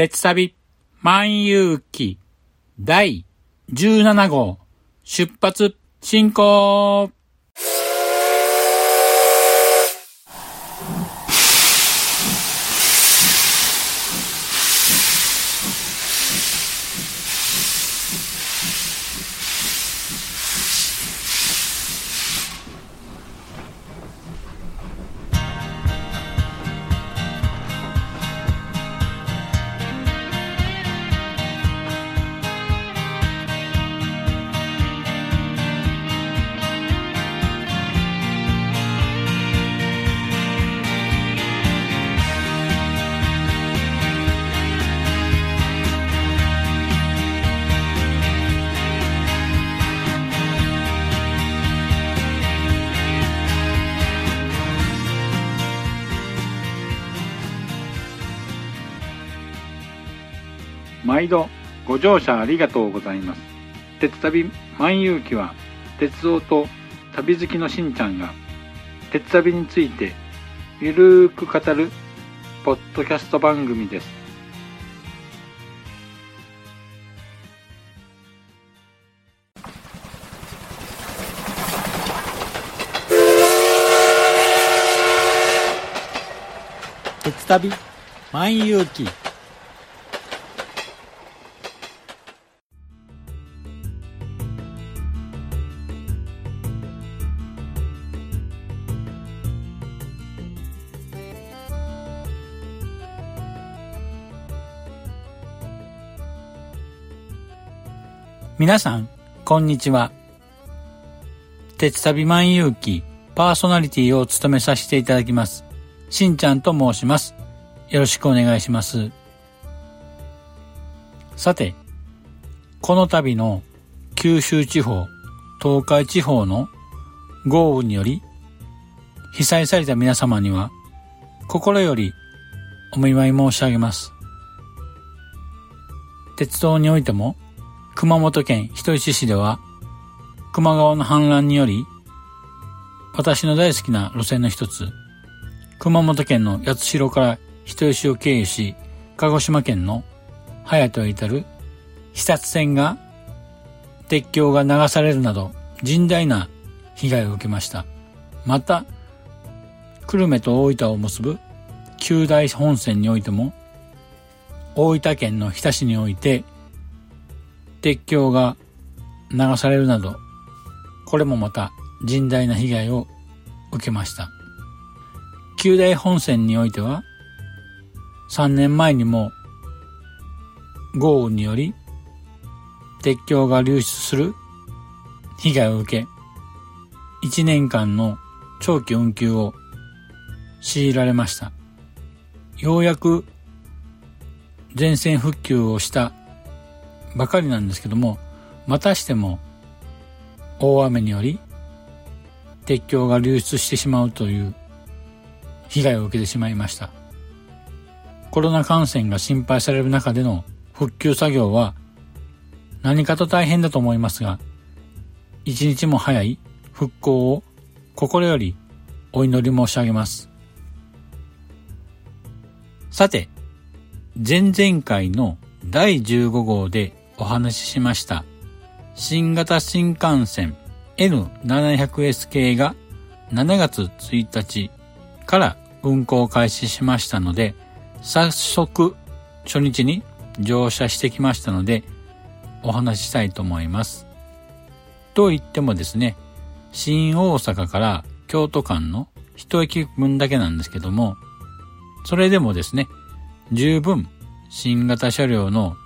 鉄サビ万有記第17号出発進行。毎度ご乗車ありがとうございます。鉄旅万有記は鉄道と旅好きのしんちゃんが鉄旅についてゆるーく語るポッドキャスト番組です。鉄旅万有記皆さん、こんにちは。鉄旅万有記パーソナリティを務めさせていただきます。しんちゃんと申します。よろしくお願いします。さて、この度の九州地方、東海地方の豪雨により被災された皆様には心よりお見舞い申し上げます。鉄道においても熊本県人吉市では、球磨川の氾濫により、私の大好きな路線の一つ、熊本県の八代から人吉を経由し、鹿児島県の隼人へ至る視察船が、鉄橋が流されるなど甚大な被害を受けました。また、久留米と大分を結ぶ九大本線においても、大分県の日田市において鉄橋が流されるなど、これもまた甚大な被害を受けました。九大本線においては、3年前にも豪雨により鉄橋が流出する被害を受け、1年間の長期運休を強いられました。ようやく全線復旧をしたばかりなんですけども、またしても大雨により鉄橋が流出してしまうという被害を受けてしまいました。コロナ感染が心配される中での復旧作業は何かと大変だと思いますが、一日も早い復興を心よりお祈り申し上げます。さて、前々回の第15号でお話ししました新型新幹線 N700S 系が7月1日から運行開始しましたので早速初日に乗車してきましたのでお話ししたいと思います。と言ってもですね、新大阪から京都間の一駅分だけなんですけども、それでもですね、十分新型車両の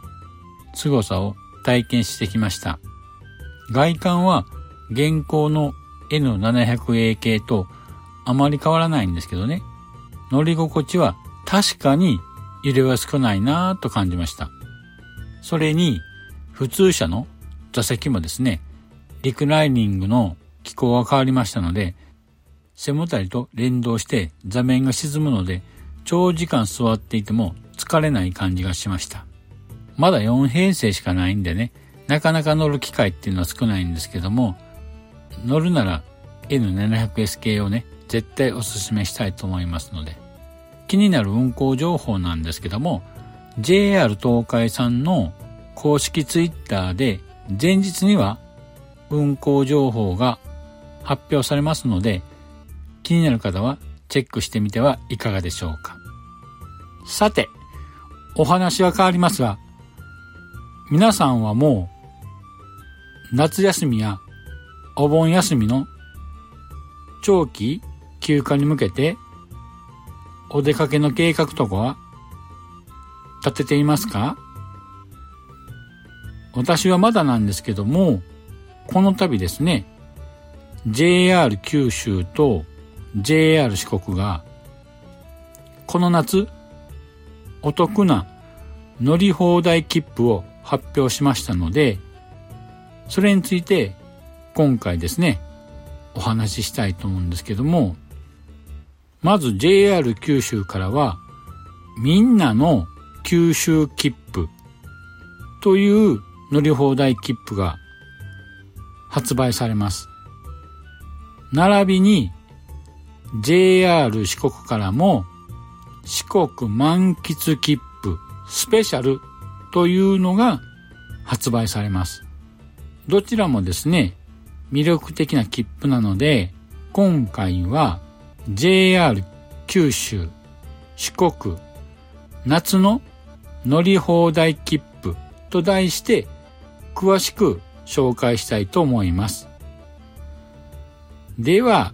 凄さを体験してきました。外観は現行の N700A 系とあまり変わらないんですけどね。乗り心地は確かに揺れは少ないなぁと感じました。それに普通車の座席もですね、リクライニングの機構が変わりましたので、背もたれと連動して座面が沈むので、長時間座っていても疲れない感じがしました。まだ4編成しかないんでね、なかなか乗る機会っていうのは少ないんですけども、乗るなら N700S 系をね、絶対おすすめしたいと思いますので、気になる運行情報なんですけども、JR 東海さんの公式ツイッターで前日には運行情報が発表されますので気になる方はチェックしてみてはいかがでしょうか。さて、お話は変わりますが、皆さんはもう夏休みやお盆休みの長期休暇に向けてお出かけの計画とかは立てていますか？私はまだなんですけども、この度ですね、JR 九州と JR 四国が、この夏、お得な乗り放題切符を発表しましたので、それについて今回ですね、お話ししたいと思うんですけども、まず JR 九州からは、みんなの九州切符という乗り放題切符が発売されます。並びに JR 四国からも四国満喫切符スペシャルというのが発売されます。どちらもですね、魅力的な切符なので、今回は JR 九州四国夏の乗り放題切符と題して詳しく紹介したいと思います。では、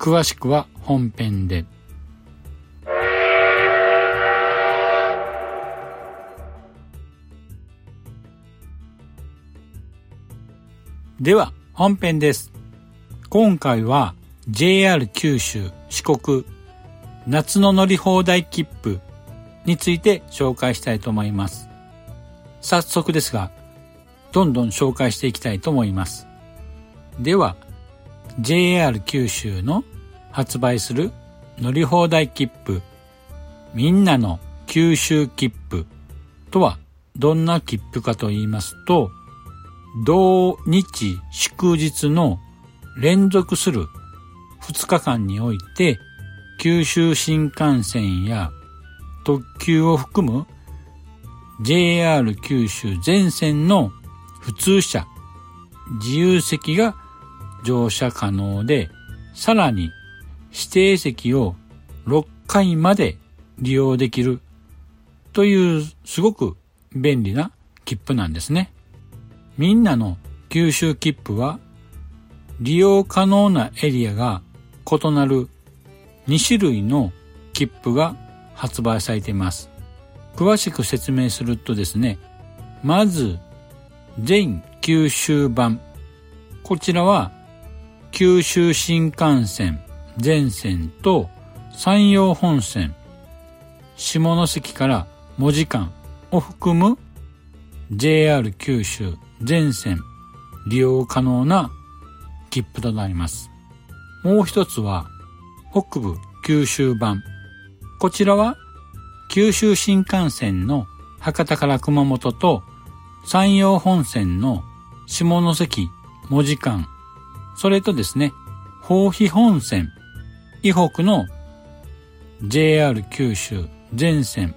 詳しくは本編で。では、本編です。今回は JR 九州四国夏の乗り放題切符について紹介したいと思います。早速ですが、どんどん紹介していきたいと思います。では、JR 九州の発売する乗り放題切符、みんなの九州切符とはどんな切符かと言いますと、同日祝日の連続する2日間において、九州新幹線や特急を含む JR 九州全線の普通車、自由席が乗車可能で、さらに指定席を6回まで利用できるというすごく便利な切符なんですね。みんなの九州切符は利用可能なエリアが異なる2種類の切符が発売されています。詳しく説明するとですね、まず、全九州版。こちらは、九州新幹線全線と山陽本線、下関から文字間を含む JR 九州全線利用可能な切符となります。もう一つは北部九州版こちらは九州新幹線の博多から熊本と山陽本線の下関文字間、それとですね、豊肥本線、以北の JR 九州全線。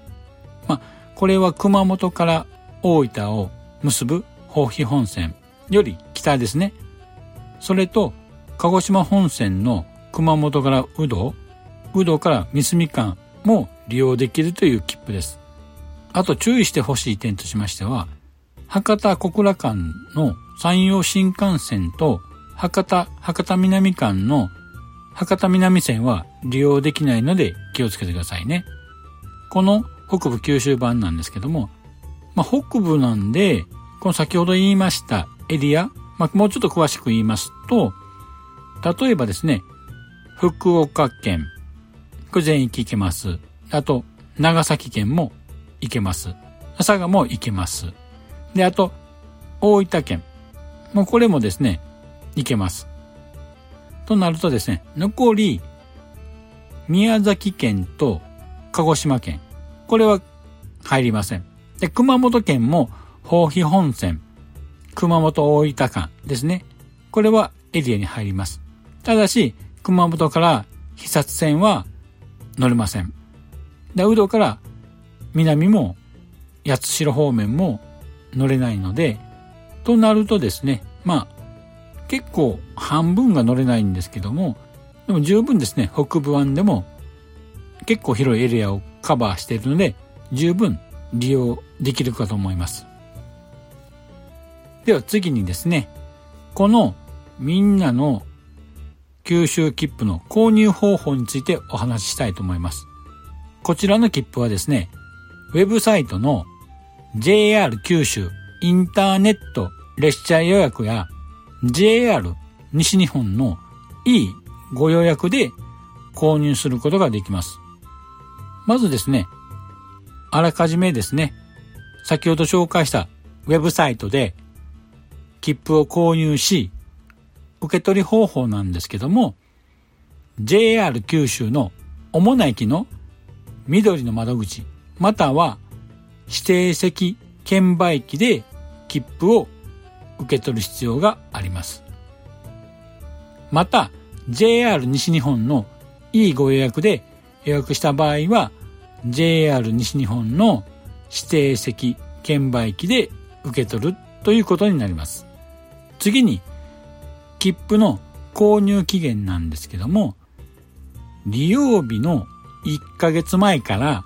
まあ、これは熊本から大分を結ぶ豊肥本線より北ですね。それと、鹿児島本線の熊本から宇土、宇土から三隅間も利用できるという切符です。あと注意してほしい点としましては、博多小倉間の山陽新幹線と博多、博多南間の博多南線は利用できないので気をつけてくださいね。この北部九州版なんですけども、まあ、北部なんで、この先ほど言いましたエリア、まあ、もうちょっと詳しく言いますと、例えばですね、福岡県、これ全域行けます。あと、長崎県も行けます。佐賀も行けます。で、あと、大分県。もうこれもですね、行けます。となるとですね、残り、宮崎県と鹿児島県。これは入りません。で、熊本県も、豊肥本線、熊本大分間ですね。これはエリアに入ります。ただし、熊本から肥薩線は乗れません。で、宇土から南も八代方面も乗れないので、となるとですね、まあ、結構半分が乗れないんですけども、でも十分ですね、北部湾でも結構広いエリアをカバーしているので、十分利用できるかと思います。では次にですね、このみんなの九州切符の購入方法についてお話ししたいと思います。こちらの切符はですね、ウェブサイトの JR 九州インターネット列車予約や JR 西日本の E ご予約で購入することができます。まずですね、あらかじめですね、先ほど紹介したウェブサイトで切符を購入し、受け取り方法なんですけども、JR 九州の主な駅の緑の窓口、または指定席券売機で切符を受け取る必要があります。また、JR 西日本の E ご予約で予約した場合は、JR 西日本の指定席券売機で受け取るということになります。次に、切符の購入期限なんですけども、利用日の1ヶ月前から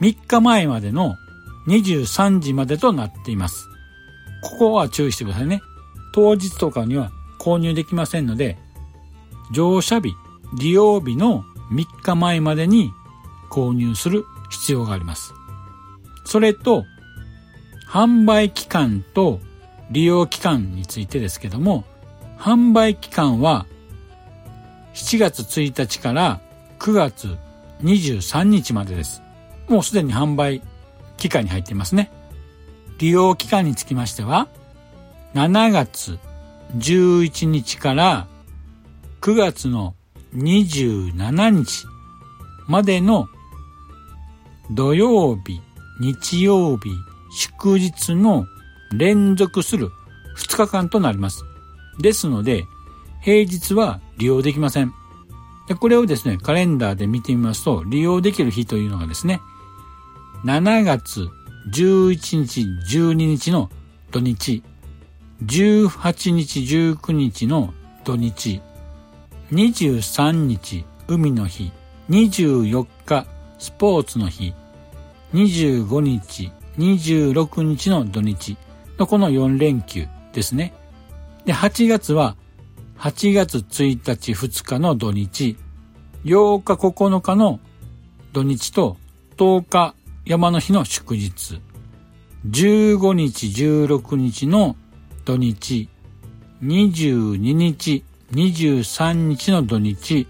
3日前までの23時までとなっています。ここは注意してくださいね。当日とかには購入できませんので、乗車日、利用日の3日前までに購入する必要があります。それと、販売期間と利用期間についてですけども、販売期間は7月1日から9月23日までです。もうすでに販売期間に入っていますね。利用期間につきましては、7月11日から9月の27日までの土曜日、日曜日、祝日の連続する2日間となります。ですので、平日は利用できません。でこれをですね、カレンダーで見てみますと、利用できる日というのがですね、7月11日、12日の土日、18日、19日の土日、23日、海の日、24日、スポーツの日、25日、26日の土日のこの4連休ですね。で、8月は8月1日、2日の土日、8日、9日の土日と10日、山の日の祝日、15日、16日の土日、22日、23日の土日、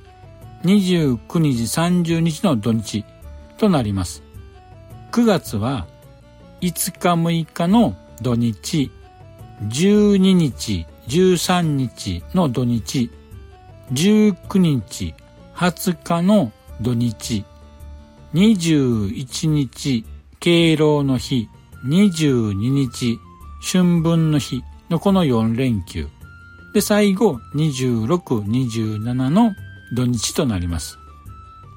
29日、30日の土日となります。9月は5日、6日の土日、12日、13日の土日、19日、20日の土日、21日、敬老の日、22日、春分の日のこの4連休。で、最後、26、27の土日となります。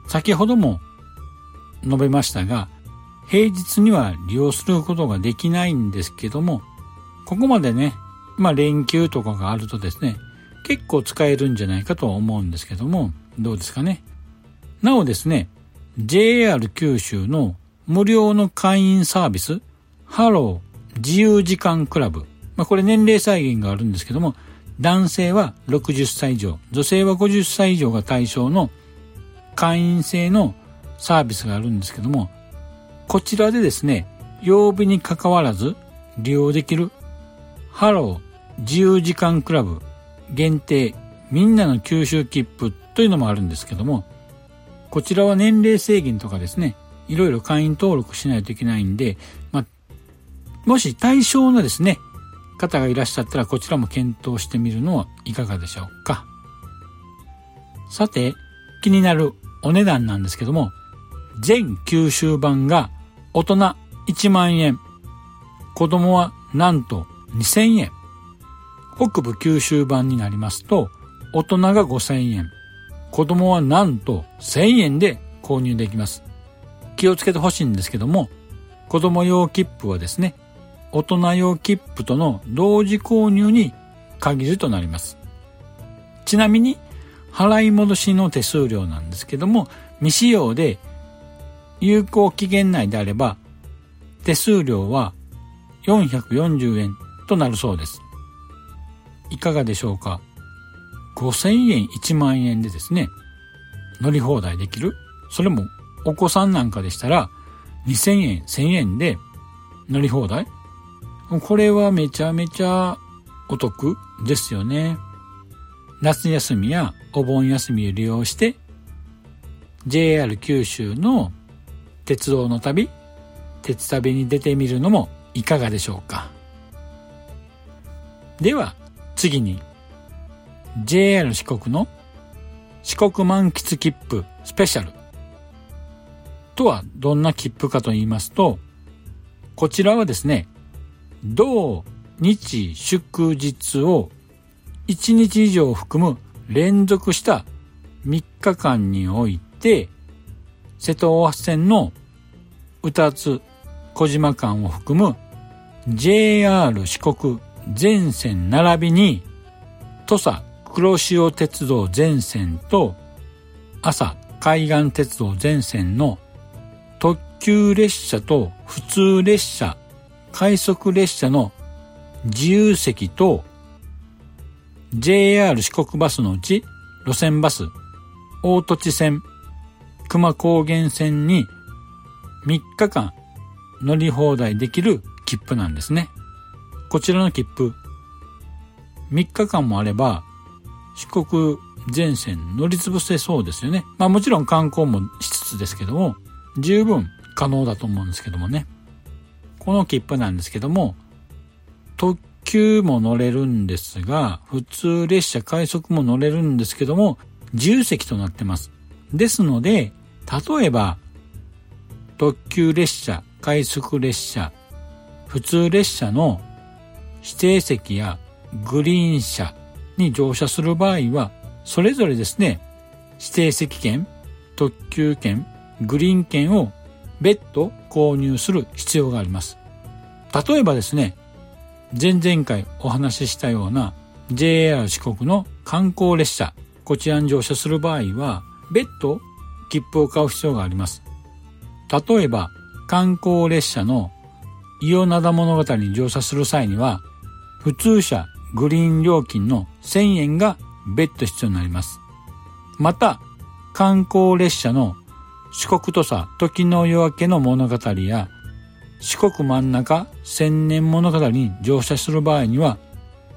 先ほども述べましたが、平日には利用することができないんですけども、ここまでね、まあ連休とかがあるとですね、結構使えるんじゃないかと思うんですけども、どうですかね。なおですね、JR 九州の無料の会員サービス、ハロー自由時間クラブ。まあ、これ年齢制限があるんですけども、男性は60歳以上、女性は50歳以上が対象の会員制のサービスがあるんですけども、こちらでですね、曜日に関わらず利用できるハロー自由時間クラブ限定みんなの九州きっぷというのもあるんですけども、こちらは年齢制限とかですね、いろいろ会員登録しないといけないんで、まあ、もし対象のですね、方がいらっしゃったらこちらも検討してみるのはいかがでしょうか。さて、気になるお値段なんですけども、全九州版が大人1万円、子供はなんと2000円。北部九州版になりますと、大人が5000円、子供はなんと1000円で購入できます。気をつけてほしいんですけども、子供用切符はですね、大人用切符との同時購入に限るとなります。ちなみに、払い戻しの手数料なんですけども、未使用で有効期限内であれば、手数料は440円となるそうです。いかがでしょうか ?5000 円1万円でですね、乗り放題できる？それもお子さんなんかでしたら2000円、1000円で乗り放題？これはめちゃめちゃお得ですよね。夏休みやお盆休みを利用して JR 九州の鉄道の旅、鉄旅に出てみるのもいかがでしょうか。では次に JR 四国の四国満喫切符スペシャルとはどんな切符かと言いますと、こちらはですね、同日祝日を1日以上含む連続した3日間において、瀬戸大橋線の歌津小島間を含む JR 四国全線並びに土佐黒潮鉄道全線と朝海岸鉄道全線の特急列車と普通列車、快速列車の自由席と JR 四国バスのうち路線バス、大土地線、熊高原線に3日間乗り放題できる切符なんですね。こちらの切符、3日間もあれば四国全線乗り潰せそうですよね。まあもちろん観光もしつつですけども、十分可能だと思うんですけどもね。この切符なんですけども、特急も乗れるんですが、普通列車快速も乗れるんですけども、自由席となってます。ですので、例えば、特急列車、快速列車、普通列車の指定席やグリーン車に乗車する場合は、それぞれですね、指定席券、特急券、グリーン券を別途購入する必要があります。例えばですね、前々回お話ししたような JR 四国の観光列車、こちらに乗車する場合は、別途切符を買う必要があります。例えば、観光列車の伊予灘物語に乗車する際には、普通車グリーン料金の1000円が別途必要になります。また、観光列車の四国土佐時の夜明けの物語や四国真ん中千年物語に乗車する場合には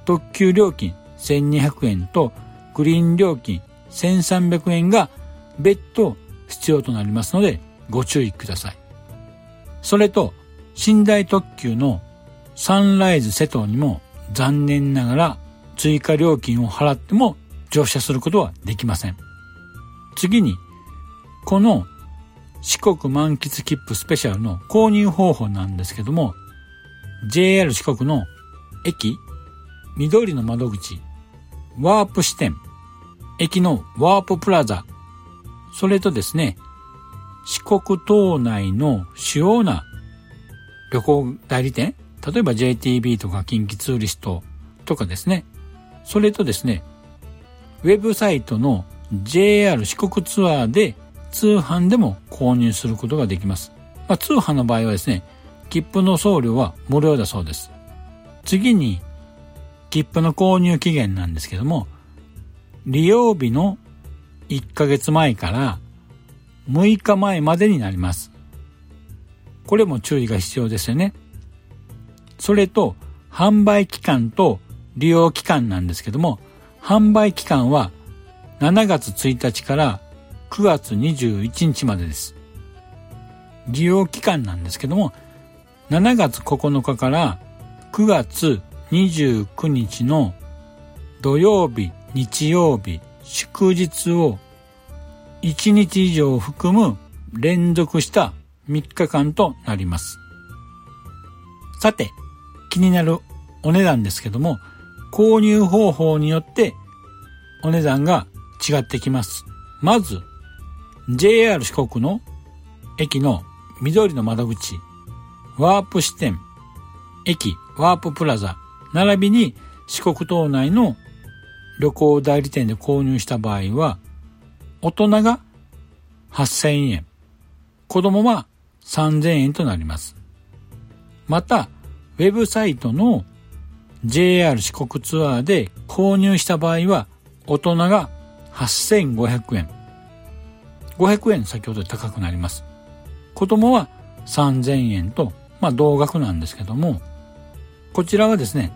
特急料金1200円とグリーン料金1300円が別途必要となりますのでご注意ください。それと寝台特急のサンライズ瀬戸にも残念ながら追加料金を払っても乗車することはできません。次に、この四国満喫切符スペシャルの購入方法なんですけども、JR 四国の駅、緑の窓口、ワープ支店、駅のワーププラザ、それとですね、四国島内の主要な旅行代理店、例えば JTB とか近畿ツーリストとかですね。それとですね、ウェブサイトの JR 四国ツアーで通販でも購入することができます。まあ、通販の場合はですね、切符の送料は無料だそうです。次に、切符の購入期限なんですけども、利用日の1ヶ月前から6日前までになります。これも注意が必要ですよね。それと販売期間と利用期間なんですけども、販売期間は7月1日から9月21日までです。利用期間なんですけども、7月9日から9月29日の土曜日、日曜日、祝日を1日以上含む連続した3日間となります。さて、気になるお値段ですけども、購入方法によってお値段が違ってきます。まず、JR 四国の駅の緑の窓口、ワープ支店、駅、ワーププラザ、並びに四国島内の旅行代理店で購入した場合は、大人が8000円、子供は3000円となります。また、ウェブサイトの JR 四国ツアーで購入した場合は、大人が8500円。500円先ほど高くなります。子供は3000円と、まあ同額なんですけども、こちらはですね、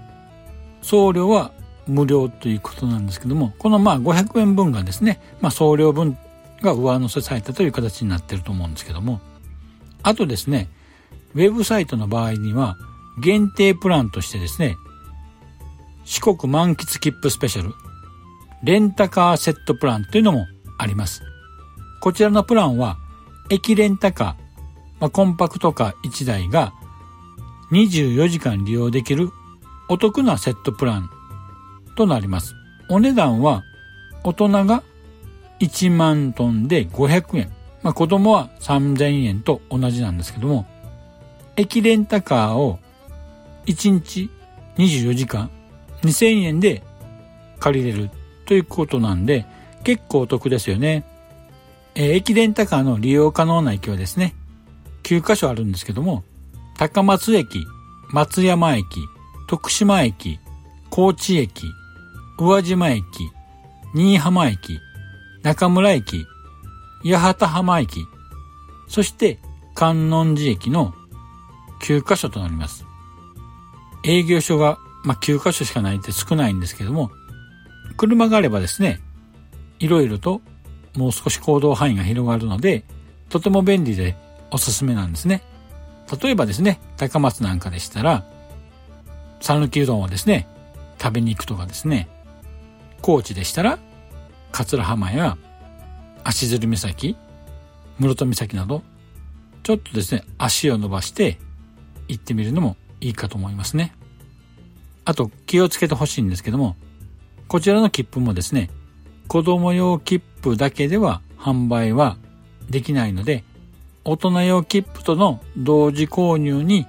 送料は無料ということなんですけども、このまあ500円分がですね、まあ送料分が上乗せされたという形になってると思うんですけども、あとですね、ウェブサイトの場合には、限定プランとしてですね、四国満喫切符スペシャル、レンタカーセットプランというのもあります。こちらのプランは、駅レンタカー、まあ、コンパクトカー1台が24時間利用できるお得なセットプランとなります。お値段は大人が1万トンで500円。まあ、子供は3000円と同じなんですけども、駅レンタカーを1日24時間2000円で借りれるということなんで結構お得ですよね。えー、駅レンタカーの利用可能な駅はですね、9カ所あるんですけども、高松駅、松山駅、徳島駅、高知駅、宇和島駅、新居浜駅、中村駅、八幡浜駅、そして観音寺駅の9カ所となります。営業所が、まあ、9カ所しかないって少ないんですけども、車があればですね、いろいろともう少し行動範囲が広がるので、とても便利でおすすめなんですね。例えばですね、高松なんかでしたら、讃岐うどんをですね、食べに行くとかですね、高知でしたら、桂浜や足鶴岬、室戸岬など、ちょっとですね、足を伸ばして行ってみるのもいいかと思いますね。あと気をつけてほしいんですけども、こちらの切符もですね、子供用切符だけでは販売はできないので、大人用切符との同時購入に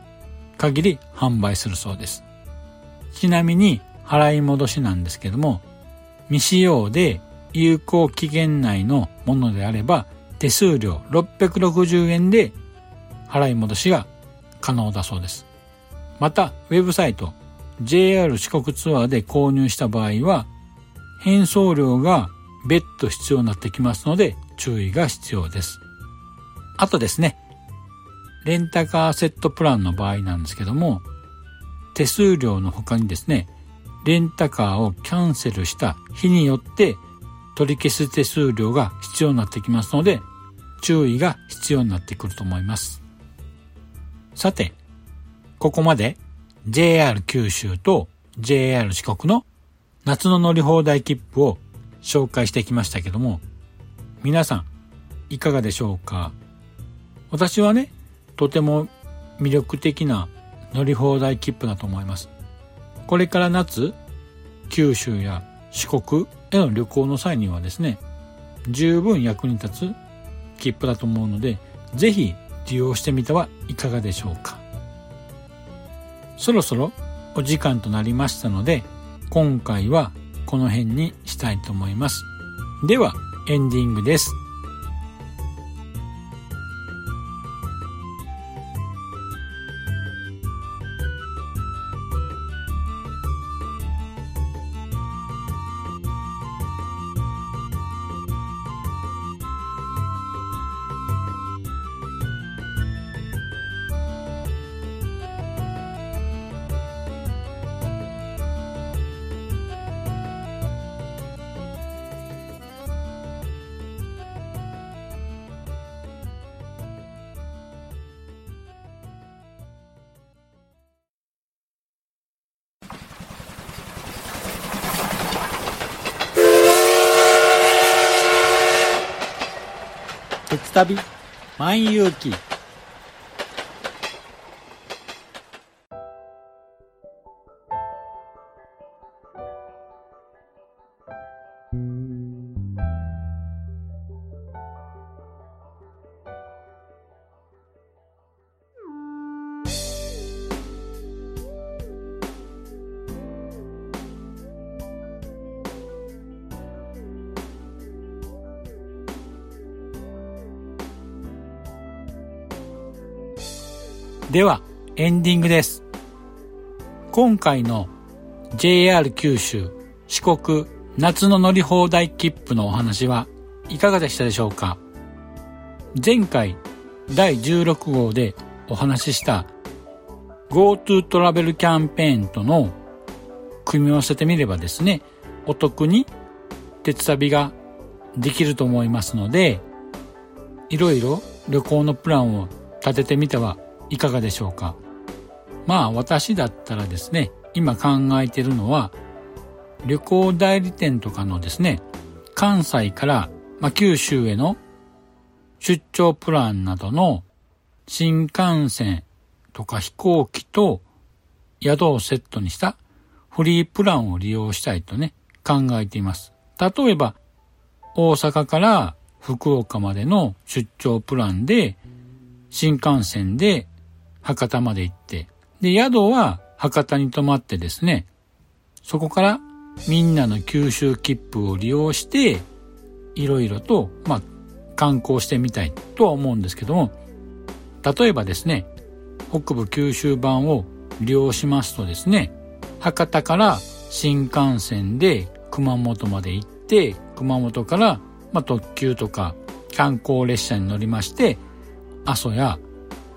限り販売するそうです。ちなみに払い戻しなんですけども、未使用で有効期限内のものであれば手数料660円で払い戻しが可能だそうです。また、ウェブサイト JR 四国ツアーで購入した場合は返送料が別途必要になってきますので注意が必要です。あとですね、レンタカーセットプランの場合なんですけども、手数料の他にですね、レンタカーをキャンセルした日によって取り消す手数料が必要になってきますので、注意が必要になってくると思います。さて、ここまで JR 九州と JR 四国の夏の乗り放題切符を紹介してきましたけども、皆さんいかがでしょうか？私はね、とても魅力的な乗り放題切符だと思います。これから夏、九州や四国への旅行の際にはですね、十分役に立つ切符だと思うので、ぜひ利用してみてはいかがでしょうか。そろそろお時間となりましたので、今回はこの辺にしたいと思います。では、エンディングです。旅万有記では、エンディングです。今回の JR 九州四国夏の乗り放題切符のお話はいかがでしたでしょうか？前回第16号でお話しした GoTo トラベルキャンペーンとの組み合わせてみればですね、お得に鉄旅ができると思いますので、いろいろ旅行のプランを立ててみてはいかがでしょうか？まあ私だったらですね、今考えてるのは、旅行代理店とかのですね、関西から、まあ、九州への出張プランなどの新幹線とか飛行機と宿をセットにしたフリープランを利用したいとね、考えています。例えば、大阪から福岡までの出張プランで、新幹線で博多まで行って、で、宿は博多に泊まってですね、そこからみんなの九州切符を利用して、いろいろと、まあ、観光してみたいとは思うんですけども、例えばですね、北部九州版を利用しますとですね、博多から新幹線で熊本まで行って、熊本から、まあ、特急とか観光列車に乗りまして、阿蘇や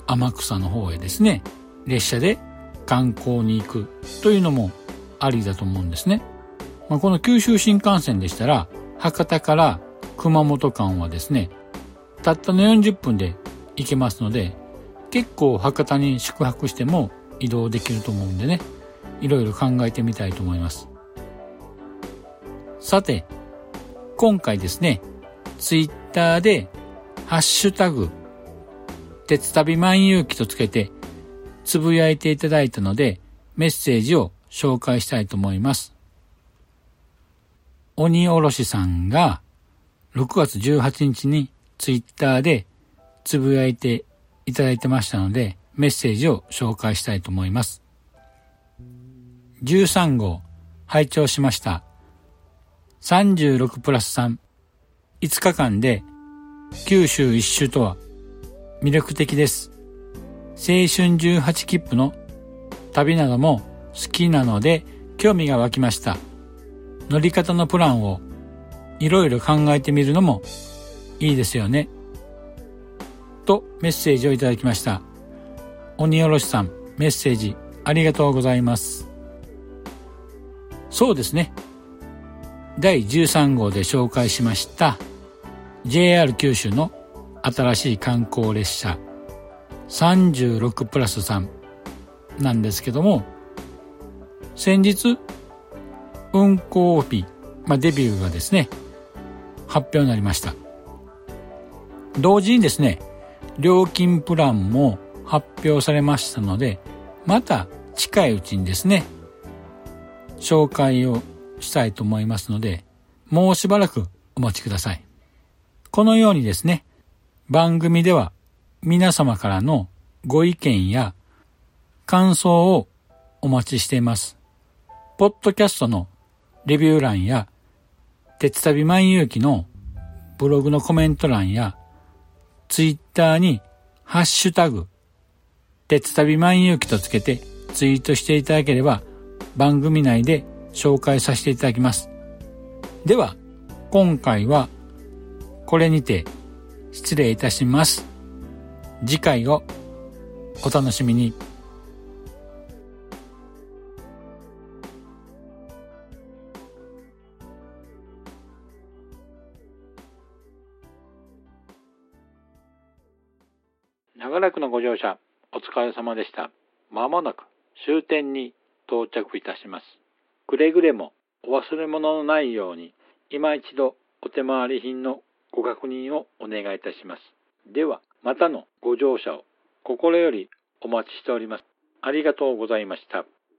天草の方へですね、列車で観光に行くというのもありだと思うんですね。まあ、この九州新幹線でしたら、博多から熊本間はですね、たったの40分で行けますので、結構博多に宿泊しても移動できると思うんでね、いろいろ考えてみたいと思います。さて、今回ですね、ツイッターで、ハッシュタグ、鉄旅万有記とつけて、つぶやいていただいたので、メッセージを紹介したいと思います。鬼おろしさんが、6月18日にツイッターでつぶやいていただいてましたので、メッセージを紹介したいと思います。13号、拝聴しました。36プラス3、5日間で九州一周とは魅力的です。青春18切符の旅なども好きなので興味が湧きました。乗り方のプランをいろいろ考えてみるのもいいですよね。とメッセージをいただきました。鬼おろしさん、メッセージありがとうございます。そうですね。第13号で紹介しました JR 九州の新しい観光列車36プラス3なんですけども、先日運行日、まあ、デビューがですね、発表になりました。同時にですね、料金プランも発表されましたので、また近いうちにですね、紹介をしたいと思いますので、もうしばらくお待ちください。このようにですね、番組では皆様からのご意見や感想をお待ちしています。ポッドキャストのレビュー欄や、鉄旅万有記のブログのコメント欄や、ツイッターにハッシュタグ、鉄旅万有記とつけてツイートしていただければ番組内で紹介させていただきます。では、今回はこれにて失礼いたします。次回をお楽しみに。長らくのご乗車、お疲れ様でした。まもなく終点に到着いたします。くれぐれもお忘れ物のないように、今一度お手回り品のご確認をお願いいたします。では、またのご乗車を心よりお待ちしております。ありがとうございました。